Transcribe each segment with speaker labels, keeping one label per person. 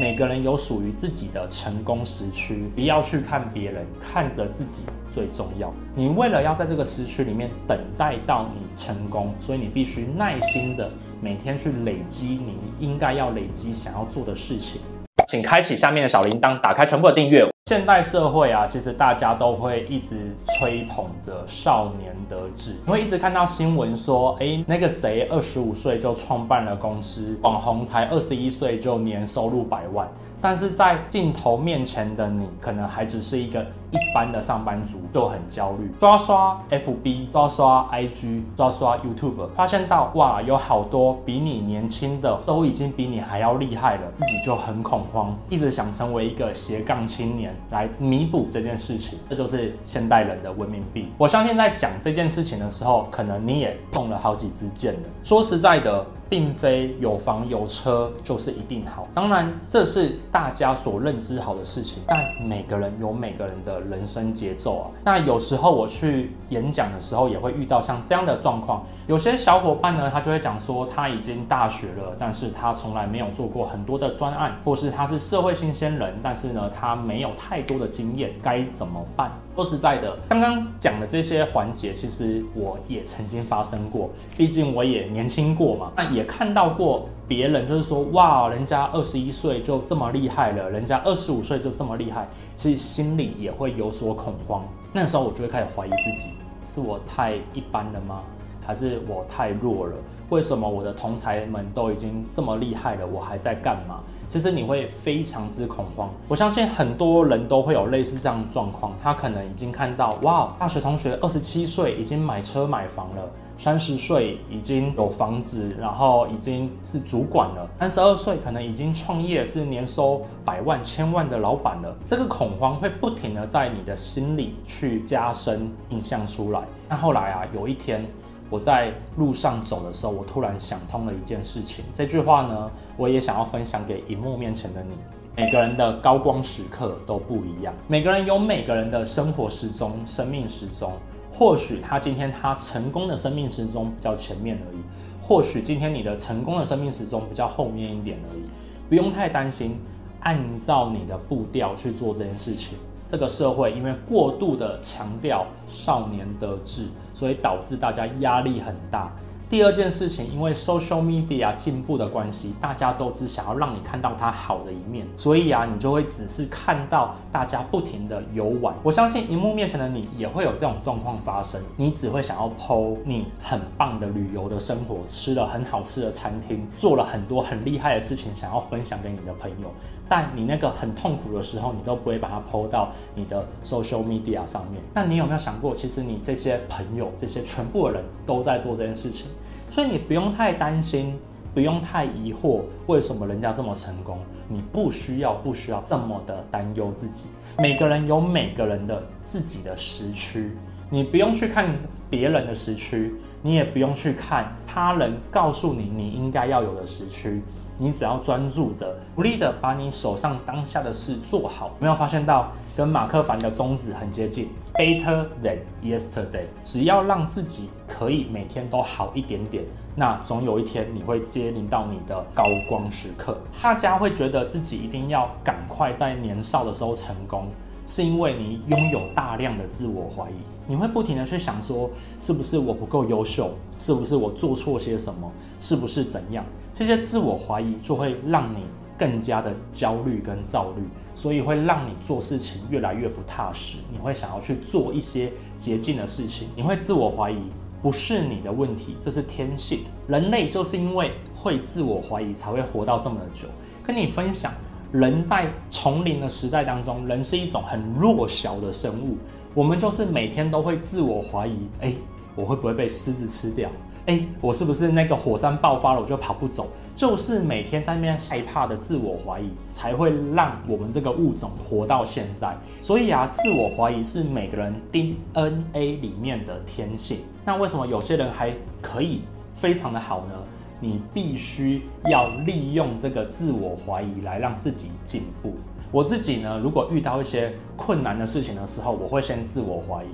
Speaker 1: 每个人有属于自己的成功时区，不要去看别人，看着自己最重要。你为了要在这个时区里面等待到你成功，所以你必须耐心的每天去累积你应该要累积想要做的事情。请开启下面的小铃铛，打开全部的订阅。现代社会啊，其实大家都会一直吹捧着少年得志，你会一直看到新闻说，哎，那个谁二十五岁就创办了公司，网红才二十一岁就年收入百万。但是在镜头面前的你，可能还只是一个一般的上班族，就很焦虑。刷刷 FB，刷刷 IG，刷刷 YouTube，发现到哇，有好多比你年轻的都已经比你还要厉害了，自己就很恐慌，一直想成为一个斜杠青年来弥补这件事情。这就是现代人的文明病。我相信在讲这件事情的时候，可能你也中了好几支箭了。说实在的。并非有房有车就是一定好，当然这是大家所认知好的事情，但每个人有每个人的人生节奏啊。那有时候我去演讲的时候，也会遇到像这样的状况。有些小伙伴呢，他就会讲说他已经大学了，但是他从来没有做过很多的专案，或是他是社会新鲜人，但是呢，他没有太多的经验，该怎么办？说实在的，刚刚讲的这些环节，其实我也曾经发生过，毕竟我也年轻过嘛，那也看到过别人就是说，哇，人家二十一岁就这么厉害了，人家二十五岁就这么厉害，其实心里也会有所恐慌。那时候我就会开始怀疑自己，是我太一般了吗？还是我太弱了？为什么我的同才们都已经这么厉害了，我还在干嘛？其实你会非常之恐慌。我相信很多人都会有类似这样的状况，他可能已经看到，哇，大学同学二十七岁已经买车买房了，三十岁已经有房子，然后已经是主管了，三十二岁可能已经创业，是年收百万、千万的老板了。这个恐慌会不停地在你的心里去加深印象出来。那后来啊，有一天。我在路上走的时候，我突然想通了一件事情。这句话呢，我也想要分享给荧幕面前的你。每个人的高光时刻都不一样，每个人有每个人的生活时钟、生命时钟。或许他今天他成功的生命时钟比较前面而已，或许今天你的成功的生命时钟比较后面一点而已。不用太担心，按照你的步调去做这件事情。这个社会因为过度的强调少年得志，所以导致大家压力很大。第二件事情，因为 social media 进步的关系，大家都只想要让你看到它好的一面，所以啊，你就会只是看到大家不停的游玩。我相信荧幕面前的你也会有这种状况发生，你只会想要 po 你很棒的旅游的生活，吃了很好吃的餐厅，做了很多很厉害的事情，想要分享给你的朋友。但你那个很痛苦的时候，你都不会把它抛到你的 social media 上面。那你有没有想过，其实你这些朋友，这些全部的人都在做这件事情，所以你不用太担心，不用太疑惑，为什么人家这么成功？你不需要，不需要这么的担忧自己。每个人有每个人的自己的时区，你不用去看别人的时区，你也不用去看他人告诉你你应该要有的时区。你只要专注着，努力的把你手上当下的事做好。有没有发现到跟马克凡的宗旨很接近？Better than yesterday。只要让自己可以每天都好一点点，那总有一天你会接临到你的高光时刻。大家会觉得自己一定要赶快在年少的时候成功。是因为你拥有大量的自我怀疑，你会不停的去想说，是不是我不够优秀？是不是我做错些什么？是不是怎样？这些自我怀疑就会让你更加的焦虑跟躁虑，所以会让你做事情越来越不踏实。你会想要去做一些捷径的事情，你会自我怀疑，不是你的问题，这是天性。人类就是因为会自我怀疑，才会活到这么的久。跟你分享。人在丛林的时代当中，人是一种很弱小的生物。我们就是每天都会自我怀疑：哎，我会不会被狮子吃掉？哎，我是不是那个火山爆发了我就跑不走？就是每天在那边害怕的自我怀疑，才会让我们这个物种活到现在。所以啊，自我怀疑是每个人 DNA 里面的天性。那为什么有些人还可以非常的好呢？你必须要利用这个自我怀疑来让自己进步。我自己呢，如果遇到一些困难的事情的时候，我会先自我怀疑。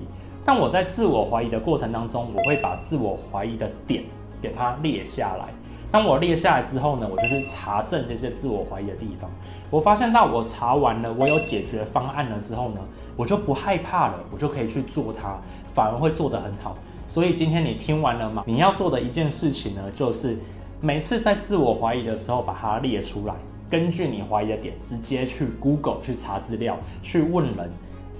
Speaker 1: 但我在自我怀疑的过程当中，我会把自我怀疑的点给它列下来。当我列下来之后呢，我就去查证这些自我怀疑的地方。我发现到我查完了，我有解决方案了之后呢，我就不害怕了，我就可以去做它，反而会做得很好。所以今天你听完了吗？你要做的一件事情呢，就是每次在自我怀疑的时候，把它列出来，根据你怀疑的点，直接去 Google 去查资料，去问人。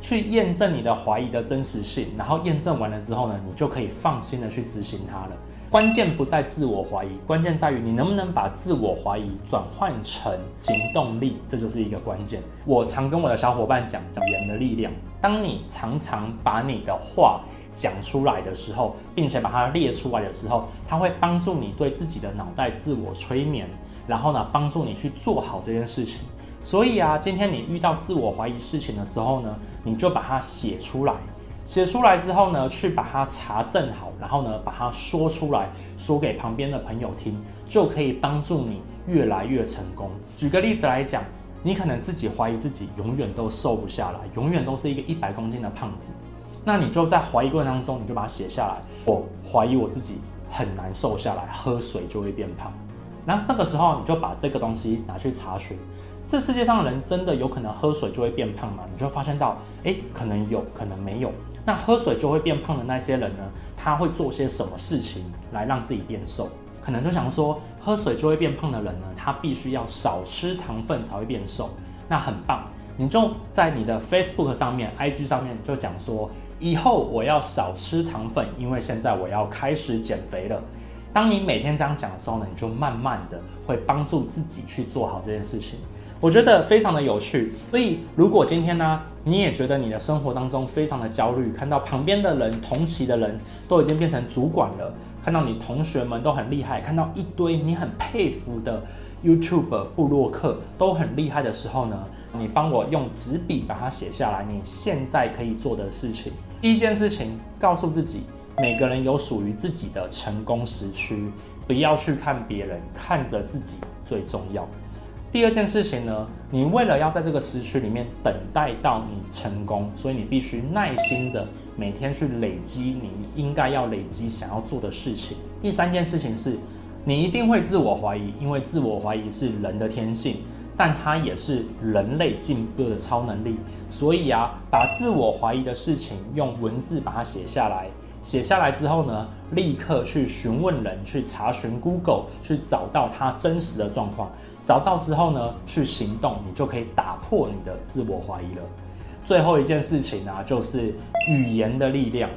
Speaker 1: 去验证你的怀疑的真实性，然后验证完了之后呢，你就可以放心的去执行它了。关键不在自我怀疑，关键在于你能不能把自我怀疑转换成行动力，这就是一个关键。我常跟我的小伙伴讲讲言的力量。当你常常把你的话讲出来的时候，并且把它列出来的时候，它会帮助你对自己的脑袋自我催眠，然后呢，帮助你去做好这件事情。所以啊，今天你遇到自我怀疑事情的时候呢，你就把它写出来，写出来之后呢，去把它查证好，然后呢，把它说出来，说给旁边的朋友听，就可以帮助你越来越成功。举个例子来讲，你可能自己怀疑自己永远都瘦不下来，永远都是一个一百公斤的胖子，那你就在怀疑过程当中，你就把它写下来。我怀疑我自己很难瘦下来，喝水就会变胖。那这个时候，你就把这个东西拿去查询。这世界上的人真的有可能喝水就会变胖吗？你就会发现到，诶，可能有可能没有。那喝水就会变胖的那些人呢？他会做些什么事情来让自己变瘦？可能就想说，喝水就会变胖的人呢，他必须要少吃糖分才会变瘦。那很棒，你就在你的 Facebook 上面、IG 上面就讲说，以后我要少吃糖分，因为现在我要开始减肥了。当你每天这样讲的时候呢，你就慢慢的会帮助自己去做好这件事情。我觉得非常的有趣，所以如果今天呢，你也觉得你的生活当中非常的焦虑，看到旁边的人、同期的人都已经变成主管了，看到你同学们都很厉害，看到一堆你很佩服的 YouTube 部落客都很厉害的时候呢，你帮我用纸笔把它写下来，你现在可以做的事情。第一件事情，告诉自己，每个人有属于自己的成功时区，不要去看别人，看着自己最重要。第二件事情呢，你为了要在这个时区里面等待到你成功，所以你必须耐心的每天去累积你应该要累积想要做的事情。第三件事情是，你一定会自我怀疑，因为自我怀疑是人的天性，但它也是人类进步的超能力。所以啊，把自我怀疑的事情用文字把它写下来。写下来之后呢，立刻去询问人，去查询 Google，去找到它真实的状况。找到之后呢，去行动，你就可以打破你的自我怀疑了。最后一件事情呢，就是语言的力量，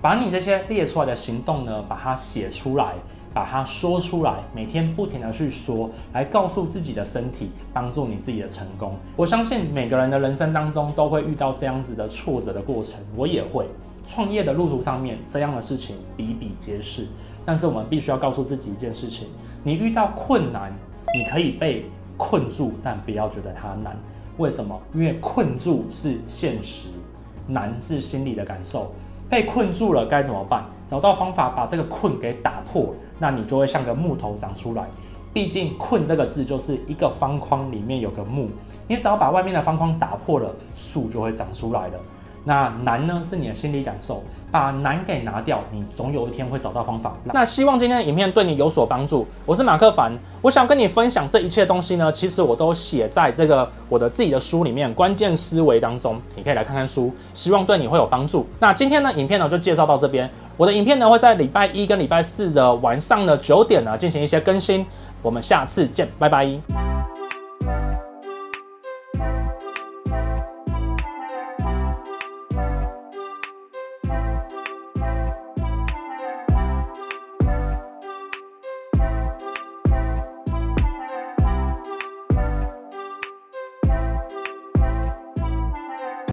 Speaker 1: 把你这些列出来的行动呢，把它写出来，把它说出来，每天不停的去说，来告诉自己的身体，帮助你自己的成功。我相信每个人的人生当中都会遇到这样子的挫折的过程，我也会。创业的路途上面，这样的事情比比皆是。但是我们必须要告诉自己一件事情：你遇到困难，你可以被困住，但不要觉得它难。为什么？因为困住是现实，难是心理的感受。被困住了该怎么办？找到方法把这个困给打破，那你就会像个木头长出来。毕竟“困”这个字就是一个方框里面有个木，你只要把外面的方框打破了，树就会长出来了。那难呢，是你的心理感受，把难给拿掉，你总有一天会找到方法。那希望今天的影片对你有所帮助。我是马克凡，我想跟你分享这一切东西呢，其实我都写在这个我的自己的书里面，关键思维当中，你可以来看看书，希望对你会有帮助。那今天呢，影片呢就介绍到这边，我的影片呢会在礼拜一跟礼拜四的晚上的九点呢进行一些更新，我们下次见，拜拜。